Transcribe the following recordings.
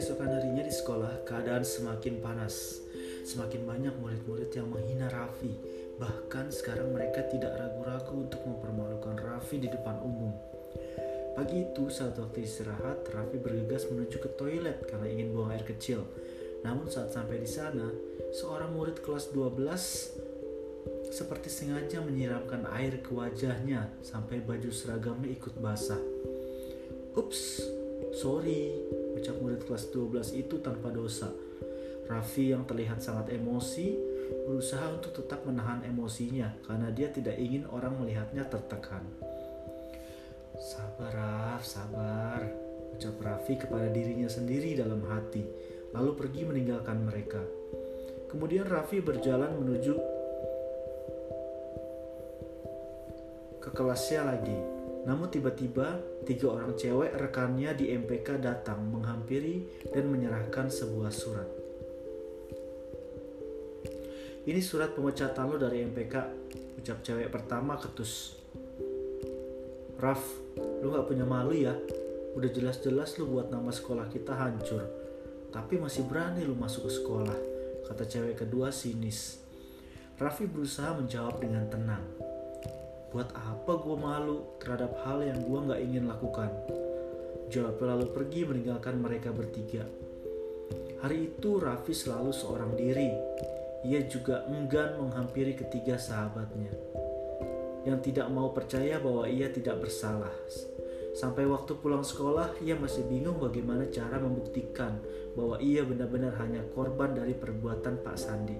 Keesokan harinya di sekolah, keadaan semakin panas. Semakin banyak murid-murid yang menghina Raffi. Bahkan sekarang mereka tidak ragu-ragu untuk mempermalukan Raffi di depan umum. Pagi itu saat waktu istirahat, Raffi bergegas menuju ke toilet karena ingin buang air kecil. Namun saat sampai di sana, seorang murid kelas 12 seperti sengaja menyiramkan air ke wajahnya sampai baju seragamnya ikut basah. Ups, sorry, ucap murid kelas 12 itu tanpa dosa. Raffi yang terlihat sangat emosi berusaha untuk tetap menahan emosinya karena dia tidak ingin orang melihatnya tertekan. Sabar Raf, sabar, ucap Raffi kepada dirinya sendiri dalam hati, lalu pergi meninggalkan mereka. Kemudian Raffi berjalan menuju ke kelasnya lagi. Namun tiba-tiba tiga orang cewek rekannya di MPK datang menghampiri dan menyerahkan sebuah surat. Ini surat pemecatan lo dari MPK, ucap cewek pertama ketus. Raf, lu gak punya malu ya? Udah jelas-jelas lu buat nama sekolah kita hancur. Tapi masih berani lu masuk ke sekolah, kata cewek kedua sinis. Raffi berusaha menjawab dengan tenang. Buat apa gue malu terhadap hal yang gue gak ingin lakukan? Jawab lalu pergi meninggalkan mereka bertiga. Hari itu Raffi selalu seorang diri. Ia juga enggan menghampiri ketiga sahabatnya. Yang tidak mau percaya bahwa ia tidak bersalah. Sampai waktu pulang sekolah, ia masih bingung bagaimana cara membuktikan bahwa ia benar-benar hanya korban dari perbuatan Pak Sandi.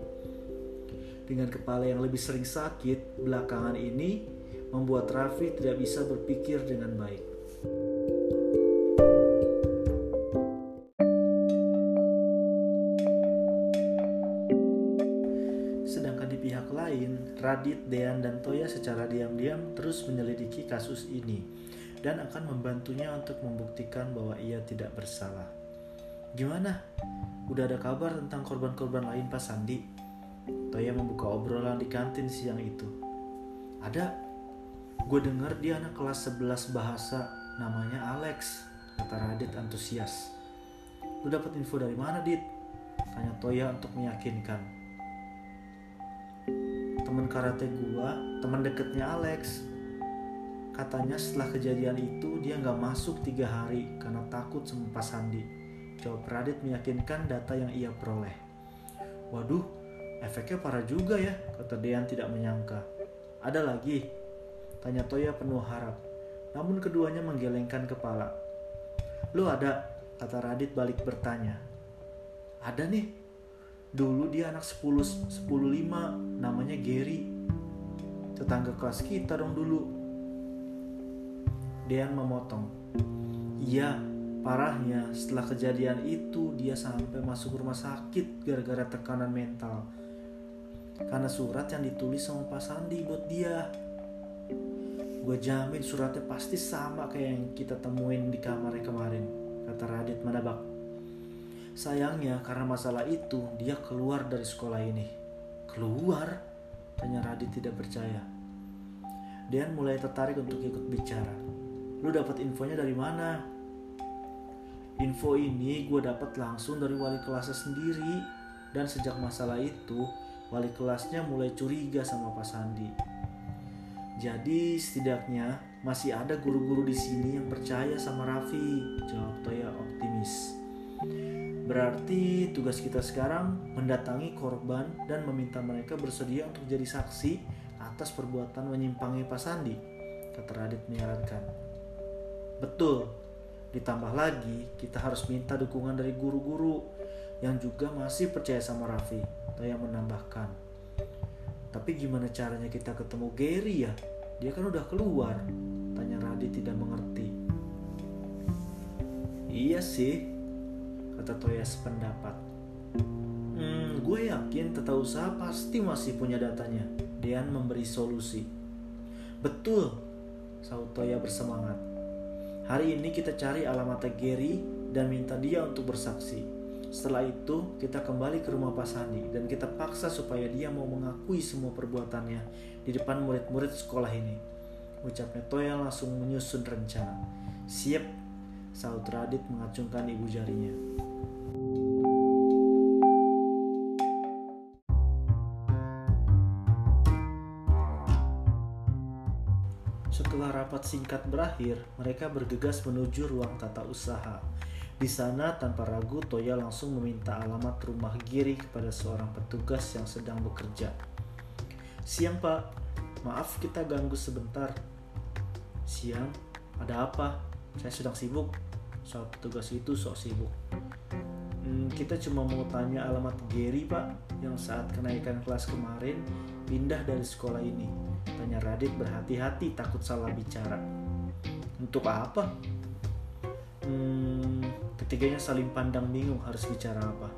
Dengan kepala yang lebih sering sakit, belakangan ini membuat Raffi tidak bisa berpikir dengan baik. Sedangkan di pihak lain, Radit, Dean, dan Toya secara diam-diam terus menyelidiki kasus ini dan akan membantunya untuk membuktikan bahwa ia tidak bersalah. Gimana? Udah ada kabar tentang korban-korban lain Pak Sandi? Toya membuka obrolan di kantin siang itu. Ada, Gue denger dia anak kelas 11 bahasa namanya Alex, kata Radit antusias. Lu dapat info dari mana, Dit? Tanya Toya untuk meyakinkan. Temen karate gua, teman deketnya Alex. Katanya setelah kejadian itu dia nggak masuk tiga hari karena takut sama Pak Sandi. Jawab Radit meyakinkan data yang ia peroleh. Waduh, efeknya parah juga ya, kata Dean tidak menyangka. Ada lagi, Tanya Toya penuh harap. Namun keduanya menggelengkan kepala. Lu ada? Kata Radit balik bertanya. Ada nih. Dulu dia anak 10 105 namanya Gary. Tetangga kelas kita dong dulu. Dean memotong. Iya, parahnya setelah kejadian itu dia sampai masuk rumah sakit gara-gara tekanan mental. Karena surat yang ditulis sama Pak Sandi buat dia gue jamin suratnya pasti sama kayak yang kita temuin di kamarnya kemarin kata Radit menebak sayangnya karena masalah itu dia keluar dari sekolah ini. Keluar? Tanya Radit tidak percaya. Dean mulai tertarik untuk ikut bicara. Lu dapat infonya dari mana? Info ini gue dapat langsung dari wali kelasnya sendiri. Dan sejak masalah itu wali kelasnya mulai curiga sama Pak Sandi jadi setidaknya masih ada guru-guru di sini yang percaya sama Raffi, jawab Toya optimis. Berarti tugas kita sekarang mendatangi korban dan meminta mereka bersedia untuk jadi saksi atas perbuatan menyimpangi Pak Sandi, kata Radit menyarankan. Betul, ditambah lagi kita harus minta dukungan dari guru-guru yang juga masih percaya sama Raffi, Toya menambahkan. Tapi gimana caranya kita ketemu Gary ya? Dia kan udah keluar. Tanya Radit tidak mengerti. Iya sih, kata Toya sependapat. Hmm, gue yakin tata usaha pasti masih punya datanya. Dean memberi solusi. Betul, saut Toya bersemangat. Hari ini kita cari alamatnya Gary dan minta dia untuk bersaksi. Setelah itu, kita kembali ke rumah Pak Sandi dan kita paksa supaya dia mau mengakui semua perbuatannya di depan murid-murid sekolah ini. Ucapnya Toya langsung menyusun rencana. Siap, saut Radit mengacungkan ibu jarinya. Setelah rapat singkat berakhir, mereka bergegas menuju ruang tata usaha di sana tanpa ragu Toya langsung meminta alamat rumah Giri kepada seorang petugas yang sedang bekerja. Siang pak, maaf kita ganggu sebentar. Siang, ada apa? Saya sedang sibuk. Soal petugas itu sok sibuk. Hmm, kita cuma mau tanya alamat Gary pak yang saat kenaikan kelas kemarin pindah dari sekolah ini. Tanya Radit berhati-hati takut salah bicara. Untuk apa? Hmm, ketiganya saling pandang bingung harus bicara apa.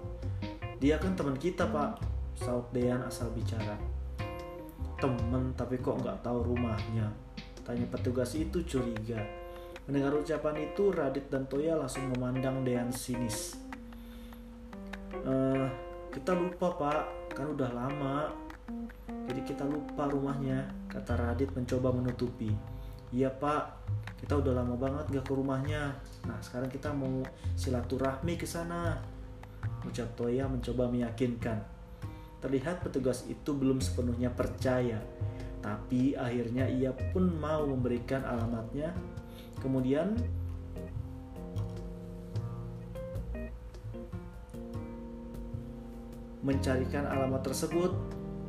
Dia kan teman kita pak, Saud Dean asal bicara. Temen tapi kok nggak tahu rumahnya. Tanya petugas itu curiga. Mendengar ucapan itu, Radit dan Toya langsung memandang Dean sinis. Uh, kita lupa pak, kan udah lama. Jadi kita lupa rumahnya, kata Radit mencoba menutupi. Iya pak, kita udah lama banget gak ke rumahnya. Nah sekarang kita mau silaturahmi ke sana. Ucap Toya mencoba meyakinkan. Terlihat petugas itu belum sepenuhnya percaya, tapi akhirnya ia pun mau memberikan alamatnya Kemudian mencarikan alamat tersebut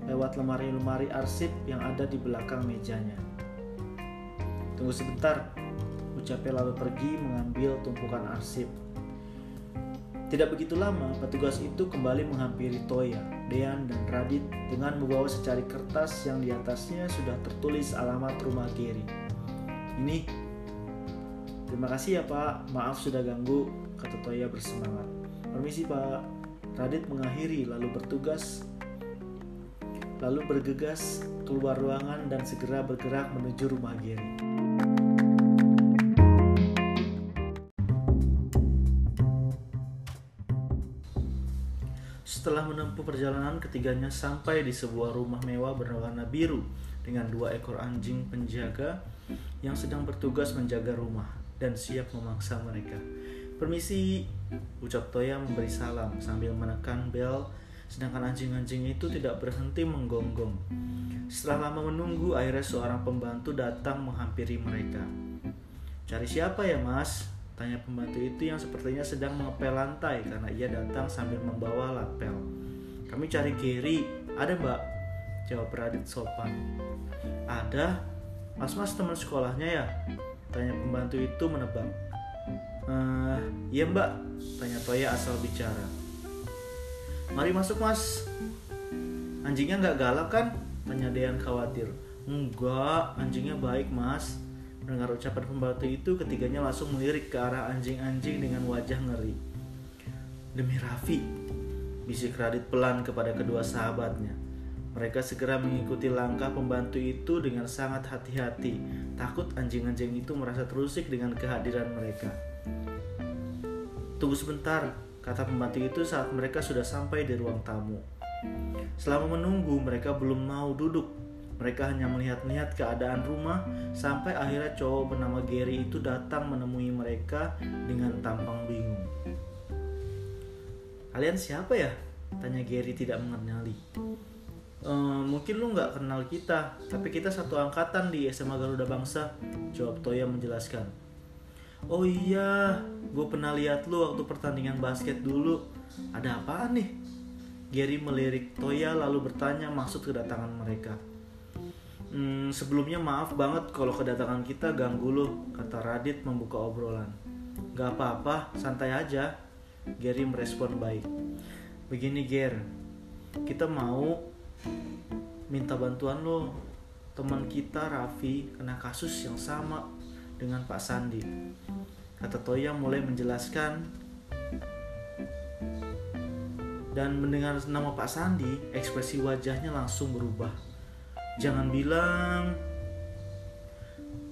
lewat lemari-lemari arsip yang ada di belakang mejanya. Tunggu sebentar, ucapnya lalu pergi mengambil tumpukan arsip. Tidak begitu lama, petugas itu kembali menghampiri Toya, Dean, dan Radit dengan membawa secari kertas yang di atasnya sudah tertulis alamat rumah Gary. Ini Terima kasih ya Pak, maaf sudah ganggu, kata Toya bersemangat. Permisi Pak, Radit mengakhiri lalu bertugas lalu bergegas keluar ruangan dan segera bergerak menuju rumah Giri. Setelah menempuh perjalanan, ketiganya sampai di sebuah rumah mewah berwarna biru dengan dua ekor anjing penjaga yang sedang bertugas menjaga rumah dan siap memaksa mereka. Permisi, ucap Toya memberi salam sambil menekan bel, sedangkan anjing-anjing itu tidak berhenti menggonggong. Setelah lama menunggu, akhirnya seorang pembantu datang menghampiri mereka. Cari siapa ya mas? Tanya pembantu itu yang sepertinya sedang mengepel lantai karena ia datang sambil membawa lapel. Kami cari Gary, ada mbak? Jawab Radit sopan. Ada, mas-mas teman sekolahnya ya? Tanya pembantu itu menebak. Uh, iya mbak, tanya Toya asal bicara. Mari masuk mas. Anjingnya nggak galak kan? Tanya Dean khawatir. Enggak, anjingnya baik mas. Mendengar ucapan pembantu itu, ketiganya langsung melirik ke arah anjing-anjing dengan wajah ngeri. Demi Raffi, bisik Radit pelan kepada kedua sahabatnya. Mereka segera mengikuti langkah pembantu itu dengan sangat hati-hati, takut anjing-anjing itu merasa terusik dengan kehadiran mereka. Tunggu sebentar, kata pembantu itu saat mereka sudah sampai di ruang tamu. Selama menunggu, mereka belum mau duduk. Mereka hanya melihat-lihat keadaan rumah sampai akhirnya cowok bernama Gary itu datang menemui mereka dengan tampang bingung. Kalian siapa ya? Tanya Gary tidak mengenali. Ehm, mungkin lu nggak kenal kita tapi kita satu angkatan di SMA Garuda Bangsa jawab Toya menjelaskan. Oh iya gue pernah lihat lu waktu pertandingan basket dulu. Ada apa nih? Gary melirik Toya lalu bertanya maksud kedatangan mereka Hmm, sebelumnya maaf banget kalau kedatangan kita ganggu lo, kata Radit membuka obrolan. Gak apa-apa, santai aja. Gary merespon baik. Begini Ger, kita mau minta bantuan lo teman kita Raffi kena kasus yang sama dengan Pak Sandi kata Toya mulai menjelaskan dan mendengar nama Pak Sandi ekspresi wajahnya langsung berubah jangan bilang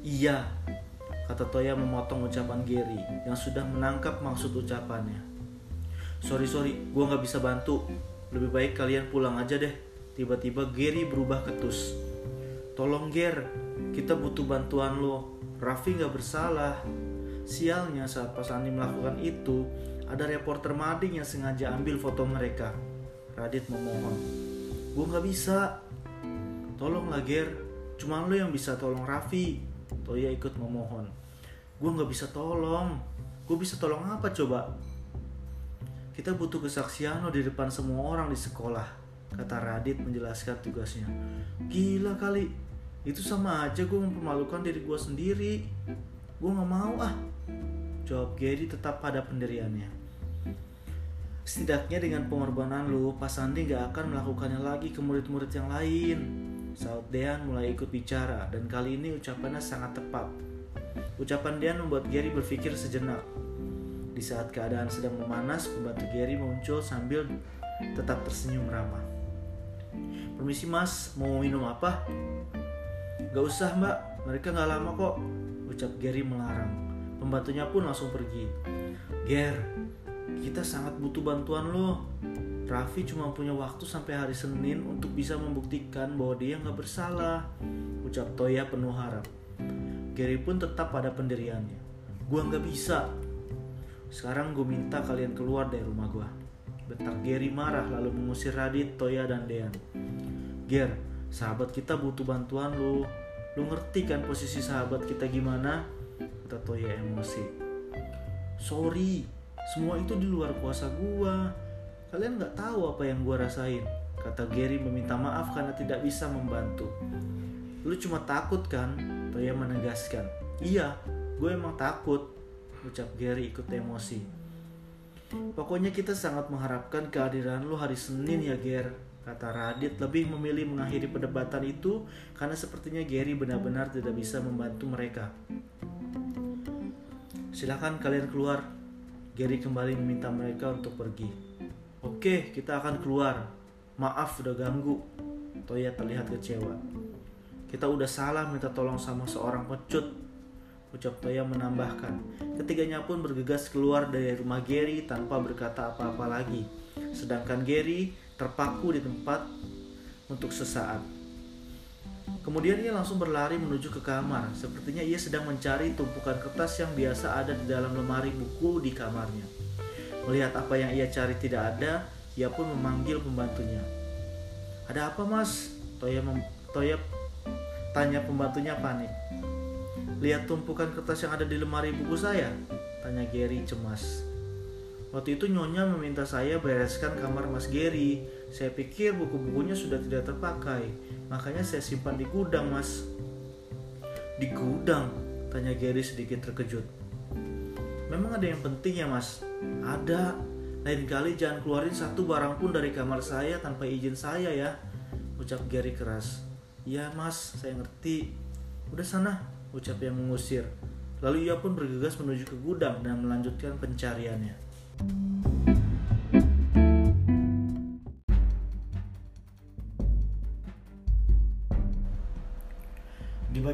iya kata Toya memotong ucapan Gary yang sudah menangkap maksud ucapannya sorry sorry gue nggak bisa bantu lebih baik kalian pulang aja deh Tiba-tiba Gary berubah ketus. Tolong Ger, kita butuh bantuan lo. Raffi gak bersalah. Sialnya saat pas Andi melakukan itu, ada reporter mading yang sengaja ambil foto mereka. Radit memohon. Gue gak bisa. Tolonglah Ger, cuma lo yang bisa tolong Raffi. Toya ikut memohon. Gue nggak bisa tolong. Gue bisa tolong apa coba? Kita butuh kesaksian lo di depan semua orang di sekolah, kata Radit menjelaskan tugasnya. Gila kali, itu sama aja gue mempermalukan diri gue sendiri. Gue gak mau ah. Jawab Gary tetap pada pendiriannya. Setidaknya dengan pengorbanan lu, Pak Sandi gak akan melakukannya lagi ke murid-murid yang lain. Saat Dean mulai ikut bicara dan kali ini ucapannya sangat tepat. Ucapan Dean membuat Gary berpikir sejenak. Di saat keadaan sedang memanas, pembantu Gary muncul sambil tetap tersenyum ramah. Permisi mas, mau minum apa? Gak usah mbak, mereka gak lama kok, ucap Gary melarang. Pembantunya pun langsung pergi. Ger, kita sangat butuh bantuan lo. Raffi cuma punya waktu sampai hari Senin untuk bisa membuktikan bahwa dia nggak bersalah. Ucap Toya penuh harap. Gary pun tetap pada pendiriannya. Gua nggak bisa, sekarang gue minta kalian keluar dari rumah gue. Bentar Gary marah lalu mengusir Radit, Toya, dan Dean. Ger, sahabat kita butuh bantuan lu. Lu ngerti kan posisi sahabat kita gimana? Kata Toya emosi. Sorry, semua itu di luar kuasa gua. Kalian nggak tahu apa yang gua rasain. Kata Gary meminta maaf karena tidak bisa membantu. Lu cuma takut kan? Toya menegaskan. Iya, gue emang takut ucap Gary ikut emosi. Pokoknya kita sangat mengharapkan kehadiran lu hari Senin ya Ger, kata Radit lebih memilih mengakhiri perdebatan itu karena sepertinya Gary benar-benar tidak bisa membantu mereka. Silakan kalian keluar. Gary kembali meminta mereka untuk pergi. Oke, kita akan keluar. Maaf udah ganggu. Toya terlihat kecewa. Kita udah salah minta tolong sama seorang pecut Ucap Toya menambahkan. Ketiganya pun bergegas keluar dari rumah Gary tanpa berkata apa-apa lagi. Sedangkan Gary terpaku di tempat untuk sesaat. Kemudian ia langsung berlari menuju ke kamar. Sepertinya ia sedang mencari tumpukan kertas yang biasa ada di dalam lemari buku di kamarnya. Melihat apa yang ia cari tidak ada, ia pun memanggil pembantunya. Ada apa mas? Toya, mem Toya tanya pembantunya panik. Lihat tumpukan kertas yang ada di lemari buku saya? Tanya Gary cemas. Waktu itu Nyonya meminta saya bereskan kamar Mas Gary. Saya pikir buku-bukunya sudah tidak terpakai, makanya saya simpan di gudang, Mas. Di gudang? Tanya Gary sedikit terkejut. Memang ada yang penting ya, Mas? Ada. Lain kali jangan keluarin satu barang pun dari kamar saya tanpa izin saya ya. Ucap Gary keras. Iya, Mas, saya ngerti. Udah sana, ucap yang mengusir. Lalu ia pun bergegas menuju ke gudang dan melanjutkan pencariannya.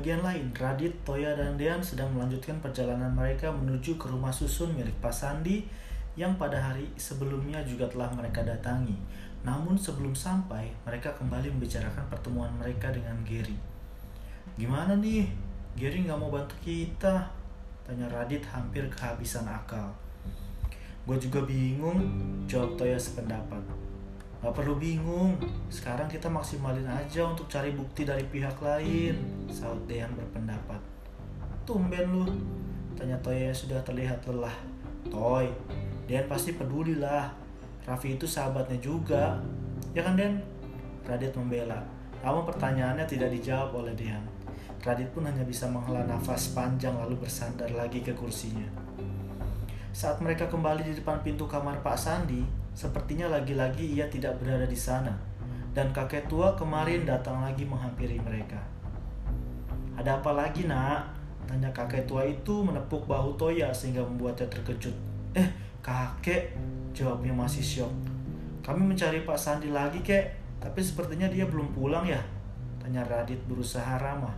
Bagian lain, Radit, Toya, dan Dean sedang melanjutkan perjalanan mereka menuju ke rumah susun milik Pak Sandi yang pada hari sebelumnya juga telah mereka datangi. Namun sebelum sampai, mereka kembali membicarakan pertemuan mereka dengan Gary. Gimana nih? Gary nggak mau bantu kita tanya Radit hampir kehabisan akal gue juga bingung jawab Toya sependapat Gak perlu bingung, sekarang kita maksimalin aja untuk cari bukti dari pihak lain, saut Dean berpendapat. Tumben lu, tanya Toya yang sudah terlihat lelah. Toy, Dean pasti peduli lah, Raffi itu sahabatnya juga. Ya kan Den? Radit membela. Namun pertanyaannya tidak dijawab oleh Dean. Radit pun hanya bisa menghela nafas panjang lalu bersandar lagi ke kursinya. Saat mereka kembali di depan pintu kamar Pak Sandi, sepertinya lagi-lagi ia tidak berada di sana. Dan kakek tua kemarin datang lagi menghampiri mereka. Ada apa lagi nak? Tanya kakek tua itu menepuk bahu Toya sehingga membuatnya terkejut. Eh, kakek, jawabnya masih syok. Kami mencari Pak Sandi lagi kek, tapi sepertinya dia belum pulang ya? Tanya Radit berusaha ramah.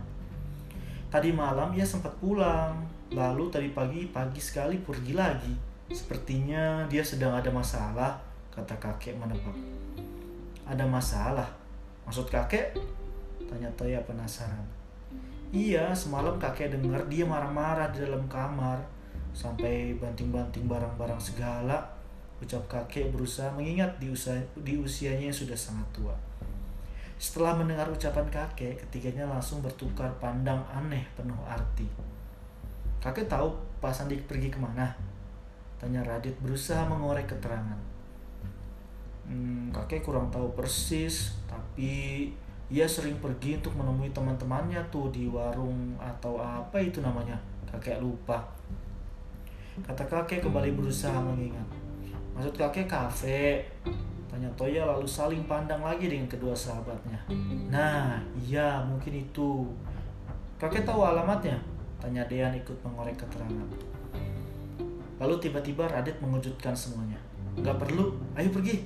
Tadi malam ia sempat pulang, lalu tadi pagi pagi sekali pergi lagi. Sepertinya dia sedang ada masalah, kata kakek menebak. Ada masalah? Maksud kakek? Tanya Toya penasaran. Iya, semalam kakek dengar dia marah-marah di dalam kamar. Sampai banting-banting barang-barang segala. Ucap kakek berusaha mengingat di, usia, di usianya yang sudah sangat tua. Setelah mendengar ucapan kakek, ketiganya langsung bertukar pandang aneh penuh arti. Kakek tahu Pak Sandi pergi ke mana? Tanya Radit berusaha mengorek keterangan. Hmm, kakek kurang tahu persis, tapi ia sering pergi untuk menemui teman-temannya tuh di warung atau apa itu namanya. Kakek lupa. Kata kakek kembali berusaha mengingat. Maksud kakek kafe, Tanya Toya lalu saling pandang lagi dengan kedua sahabatnya. Nah, iya mungkin itu. Kakek tahu alamatnya? Tanya Dean ikut mengorek keterangan. Lalu tiba-tiba Radit mengejutkan semuanya. Gak perlu, ayo pergi.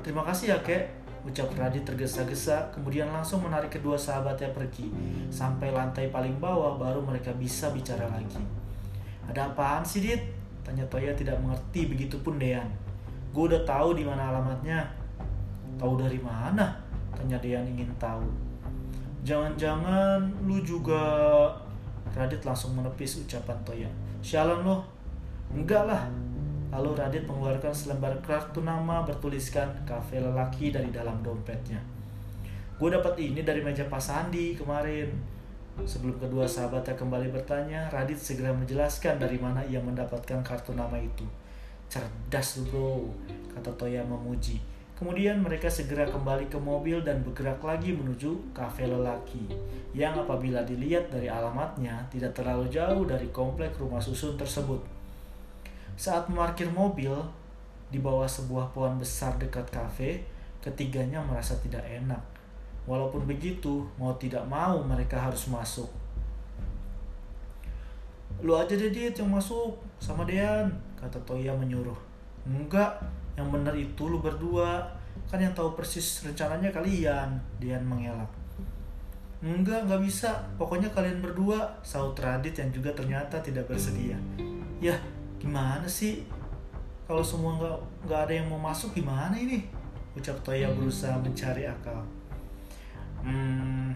Terima kasih ya kek, ucap Radit tergesa-gesa, kemudian langsung menarik kedua sahabatnya pergi. Sampai lantai paling bawah baru mereka bisa bicara lagi. Ada apaan sih, Dit? Tanya Toya tidak mengerti, begitupun Dean. Gue udah tahu di mana alamatnya. Tahu dari mana? Tanya Dean ingin tahu. Jangan-jangan lu juga Radit langsung menepis ucapan Toya. Sialan lo. Enggak lah. Lalu Radit mengeluarkan selembar kartu nama bertuliskan kafe lelaki dari dalam dompetnya. Gue dapat ini dari meja Pak Sandi kemarin. Sebelum kedua sahabatnya kembali bertanya, Radit segera menjelaskan dari mana ia mendapatkan kartu nama itu. Cerdas bro, kata Toya memuji. Kemudian mereka segera kembali ke mobil dan bergerak lagi menuju kafe lelaki yang apabila dilihat dari alamatnya tidak terlalu jauh dari komplek rumah susun tersebut. Saat memarkir mobil di bawah sebuah pohon besar dekat kafe, ketiganya merasa tidak enak. Walaupun begitu, mau tidak mau mereka harus masuk. Lu aja deh Dit yang masuk sama Dean Kata Toya menyuruh. Enggak, yang benar itu lu berdua. Kan yang tahu persis rencananya kalian Dean mengelak. Enggak, enggak bisa. Pokoknya kalian berdua Saut Radit yang juga ternyata tidak bersedia. Ya, gimana sih Kalau semua enggak, enggak ada yang mau masuk gimana ini Ucap Toya berusaha mencari akal Hmm,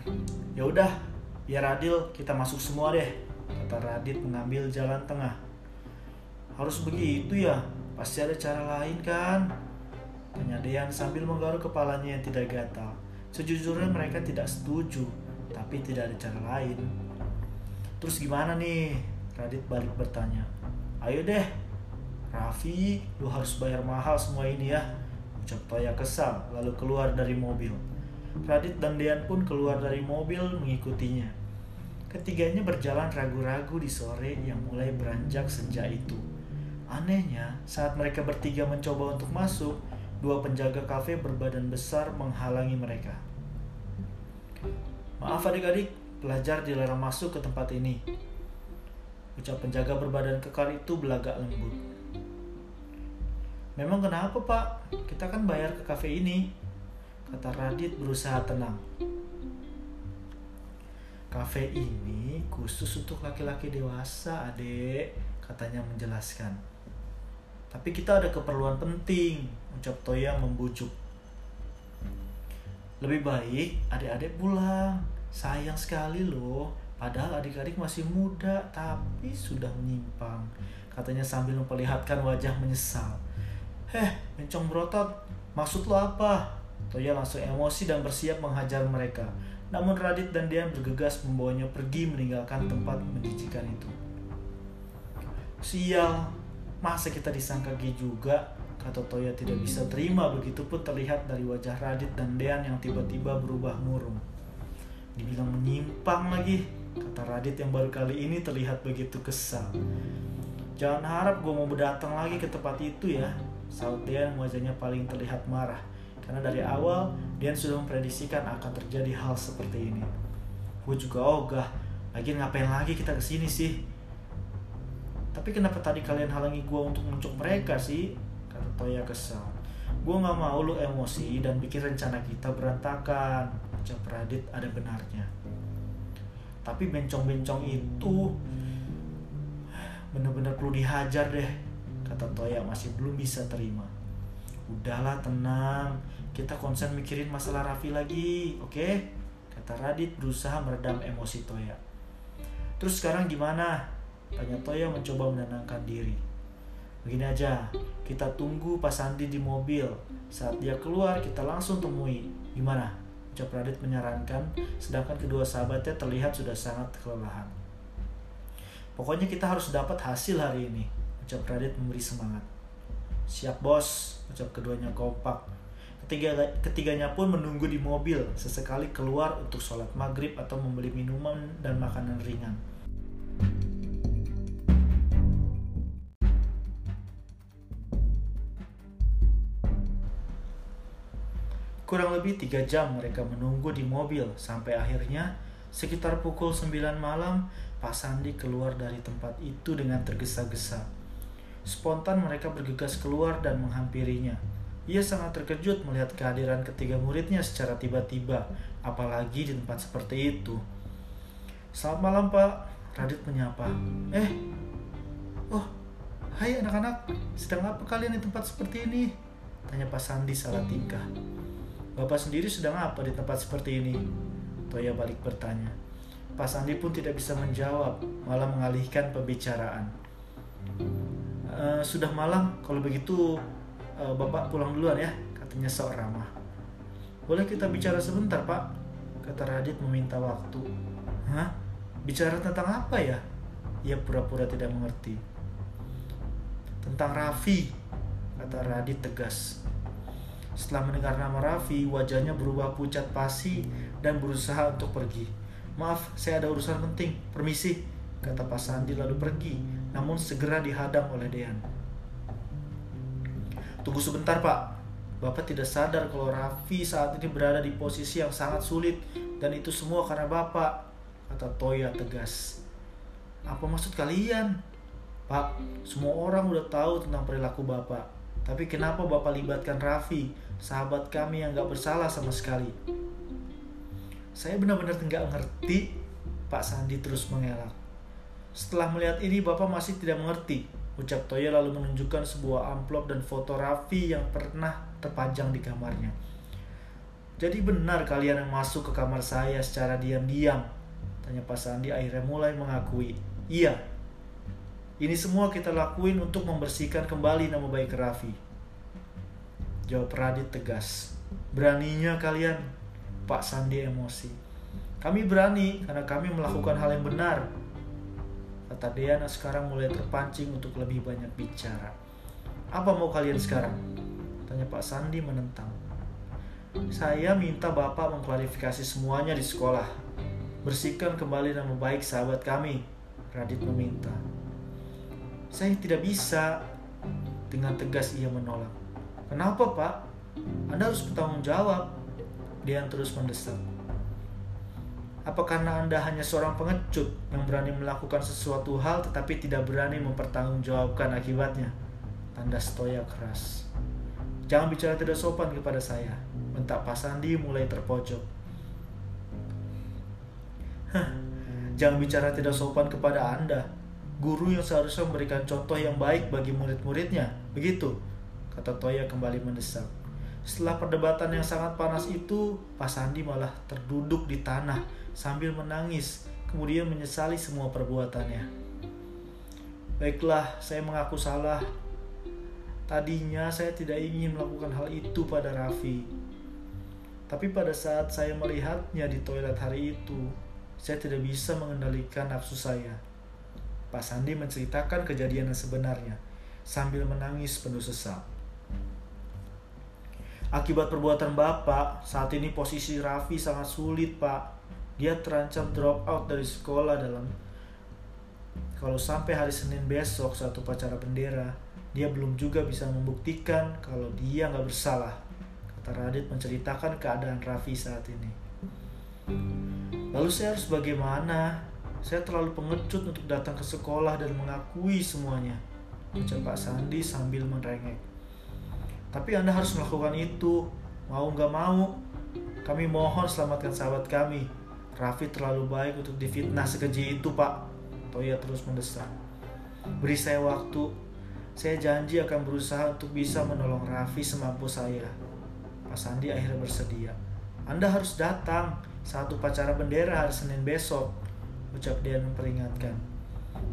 ya udah, biar adil kita masuk semua deh kata Radit mengambil jalan tengah. Harus begitu ya? Pasti ada cara lain kan? Tanya Dean sambil menggaruk kepalanya yang tidak gatal. Sejujurnya mereka tidak setuju, tapi tidak ada cara lain. Terus gimana nih? Radit balik bertanya. Ayo deh, Raffi, lu harus bayar mahal semua ini ya. Ucap Toya kesal, lalu keluar dari mobil. Radit dan Dean pun keluar dari mobil mengikutinya. Ketiganya berjalan ragu-ragu di sore yang mulai beranjak senja itu. Anehnya, saat mereka bertiga mencoba untuk masuk, dua penjaga kafe berbadan besar menghalangi mereka. Maaf adik-adik, pelajar dilarang masuk ke tempat ini. Ucap penjaga berbadan kekar itu belagak lembut. Memang kenapa pak? Kita kan bayar ke kafe ini. Kata Radit berusaha tenang. Kafe ini khusus untuk laki-laki dewasa, adek, katanya menjelaskan. Tapi kita ada keperluan penting, ucap Toya membujuk. Lebih baik adik-adik pulang. Sayang sekali loh, padahal adik-adik masih muda tapi sudah menyimpang. Katanya sambil memperlihatkan wajah menyesal. Heh, mencong berotot, maksud lo apa? Toya langsung emosi dan bersiap menghajar mereka. Namun Radit dan Dian bergegas membawanya pergi meninggalkan tempat menjijikan itu. Sial, masa kita disangka G juga? Kata Toya tidak bisa terima begitu pun terlihat dari wajah Radit dan Dean yang tiba-tiba berubah murung. Dibilang menyimpang lagi, kata Radit yang baru kali ini terlihat begitu kesal. Jangan harap gue mau datang lagi ke tempat itu ya, saut Dean wajahnya paling terlihat marah. Karena dari awal Dian sudah memprediksikan akan terjadi hal seperti ini. Gue juga ogah, lagi ngapain lagi kita ke sini sih? Tapi kenapa tadi kalian halangi gue untuk muncul mereka sih? Kata Toya kesal. Gue gak mau lu emosi dan bikin rencana kita berantakan. Ucap Radit ada benarnya. Tapi bencong-bencong itu bener-bener perlu dihajar deh. Kata Toya masih belum bisa terima. Udahlah tenang, kita konsen mikirin masalah Raffi lagi, oke? Okay? Kata Radit berusaha meredam emosi Toya. Terus sekarang gimana? Tanya Toya mencoba menenangkan diri. Begini aja, kita tunggu Pak Sandi di mobil. Saat dia keluar, kita langsung temui. Gimana? Ucap Radit menyarankan, sedangkan kedua sahabatnya terlihat sudah sangat kelelahan. Pokoknya kita harus dapat hasil hari ini, ucap Radit memberi semangat. Siap bos, ucap keduanya kompak. Ketiga, ketiganya pun menunggu di mobil, sesekali keluar untuk sholat maghrib atau membeli minuman dan makanan ringan. Kurang lebih tiga jam mereka menunggu di mobil sampai akhirnya sekitar pukul 9 malam Pak Sandi keluar dari tempat itu dengan tergesa-gesa. Spontan mereka bergegas keluar dan menghampirinya. Ia sangat terkejut melihat kehadiran ketiga muridnya secara tiba-tiba, apalagi di tempat seperti itu. Selamat malam Pak, Radit menyapa. Eh, oh, hai anak-anak, sedang apa kalian di tempat seperti ini? Tanya Pak Sandi salah tingkah. Bapak sendiri sedang apa di tempat seperti ini? Toya balik bertanya. Pak Sandi pun tidak bisa menjawab, malah mengalihkan pembicaraan. E, sudah malam, kalau begitu e, Bapak pulang duluan ya, katanya sok ramah. Boleh kita bicara sebentar, Pak? Kata Radit meminta waktu. Hah? Bicara tentang apa ya? Ia pura-pura tidak mengerti. Tentang Raffi, kata Radit tegas. Setelah mendengar nama Raffi, wajahnya berubah pucat pasi dan berusaha untuk pergi. Maaf, saya ada urusan penting. Permisi, kata Pak Sandi lalu pergi, namun segera dihadang oleh Dean. Tunggu sebentar, Pak. Bapak tidak sadar kalau Raffi saat ini berada di posisi yang sangat sulit dan itu semua karena Bapak, kata Toya tegas. Apa maksud kalian? Pak, semua orang udah tahu tentang perilaku Bapak. Tapi kenapa Bapak libatkan Raffi, sahabat kami yang gak bersalah sama sekali? Saya benar-benar nggak ngerti, Pak Sandi terus mengelak. Setelah melihat ini, Bapak masih tidak mengerti. Ucap Toya lalu menunjukkan sebuah amplop dan foto Raffi yang pernah terpajang di kamarnya. Jadi benar kalian yang masuk ke kamar saya secara diam-diam? Tanya Pak Sandi akhirnya mulai mengakui. Iya, ini semua kita lakuin untuk membersihkan kembali nama baik Raffi. Jawab Radit tegas. Beraninya kalian, Pak Sandi emosi. Kami berani karena kami melakukan hal yang benar. Kata Diana sekarang mulai terpancing untuk lebih banyak bicara. Apa mau kalian sekarang? Tanya Pak Sandi menentang. Saya minta Bapak mengklarifikasi semuanya di sekolah. Bersihkan kembali nama baik sahabat kami. Radit meminta. Saya tidak bisa. Dengan tegas ia menolak. Kenapa pak? Anda harus bertanggung jawab. Dia terus mendesak. Apa karena Anda hanya seorang pengecut yang berani melakukan sesuatu hal tetapi tidak berani mempertanggungjawabkan akibatnya? Tanda stoya keras. Jangan bicara tidak sopan kepada saya. Bentak Pak Sandi mulai terpojok. Hah, jangan bicara tidak sopan kepada Anda guru yang seharusnya memberikan contoh yang baik bagi murid-muridnya. Begitu, kata Toya kembali mendesak. Setelah perdebatan yang sangat panas itu, Pak Sandi malah terduduk di tanah sambil menangis, kemudian menyesali semua perbuatannya. Baiklah, saya mengaku salah. Tadinya saya tidak ingin melakukan hal itu pada Raffi. Tapi pada saat saya melihatnya di toilet hari itu, saya tidak bisa mengendalikan nafsu saya. Pak Sandi menceritakan kejadian yang sebenarnya sambil menangis penuh sesak. Akibat perbuatan Bapak, saat ini posisi Raffi sangat sulit, Pak. Dia terancam drop out dari sekolah dalam kalau sampai hari Senin besok satu upacara bendera, dia belum juga bisa membuktikan kalau dia nggak bersalah. Kata Radit menceritakan keadaan Raffi saat ini. Lalu saya harus bagaimana? Saya terlalu pengecut untuk datang ke sekolah dan mengakui semuanya. Ucap Pak Sandi sambil merengek. Tapi Anda harus melakukan itu. Mau nggak mau. Kami mohon selamatkan sahabat kami. Raffi terlalu baik untuk difitnah sekeji itu, Pak. Toya terus mendesak. Beri saya waktu. Saya janji akan berusaha untuk bisa menolong Raffi semampu saya. Pak Sandi akhirnya bersedia. Anda harus datang saat upacara bendera hari Senin besok ucap Dian memperingatkan.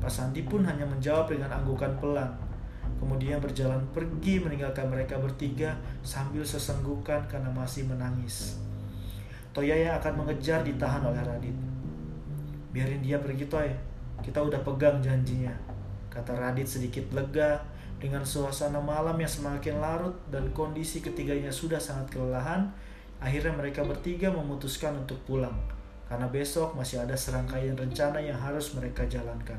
Pak Sandi pun hanya menjawab dengan anggukan pelan. Kemudian berjalan pergi meninggalkan mereka bertiga sambil sesenggukan karena masih menangis. Toya yang akan mengejar ditahan oleh Radit. Biarin dia pergi Toy, kita udah pegang janjinya. Kata Radit sedikit lega dengan suasana malam yang semakin larut dan kondisi ketiganya sudah sangat kelelahan. Akhirnya mereka bertiga memutuskan untuk pulang karena besok masih ada serangkaian rencana yang harus mereka jalankan.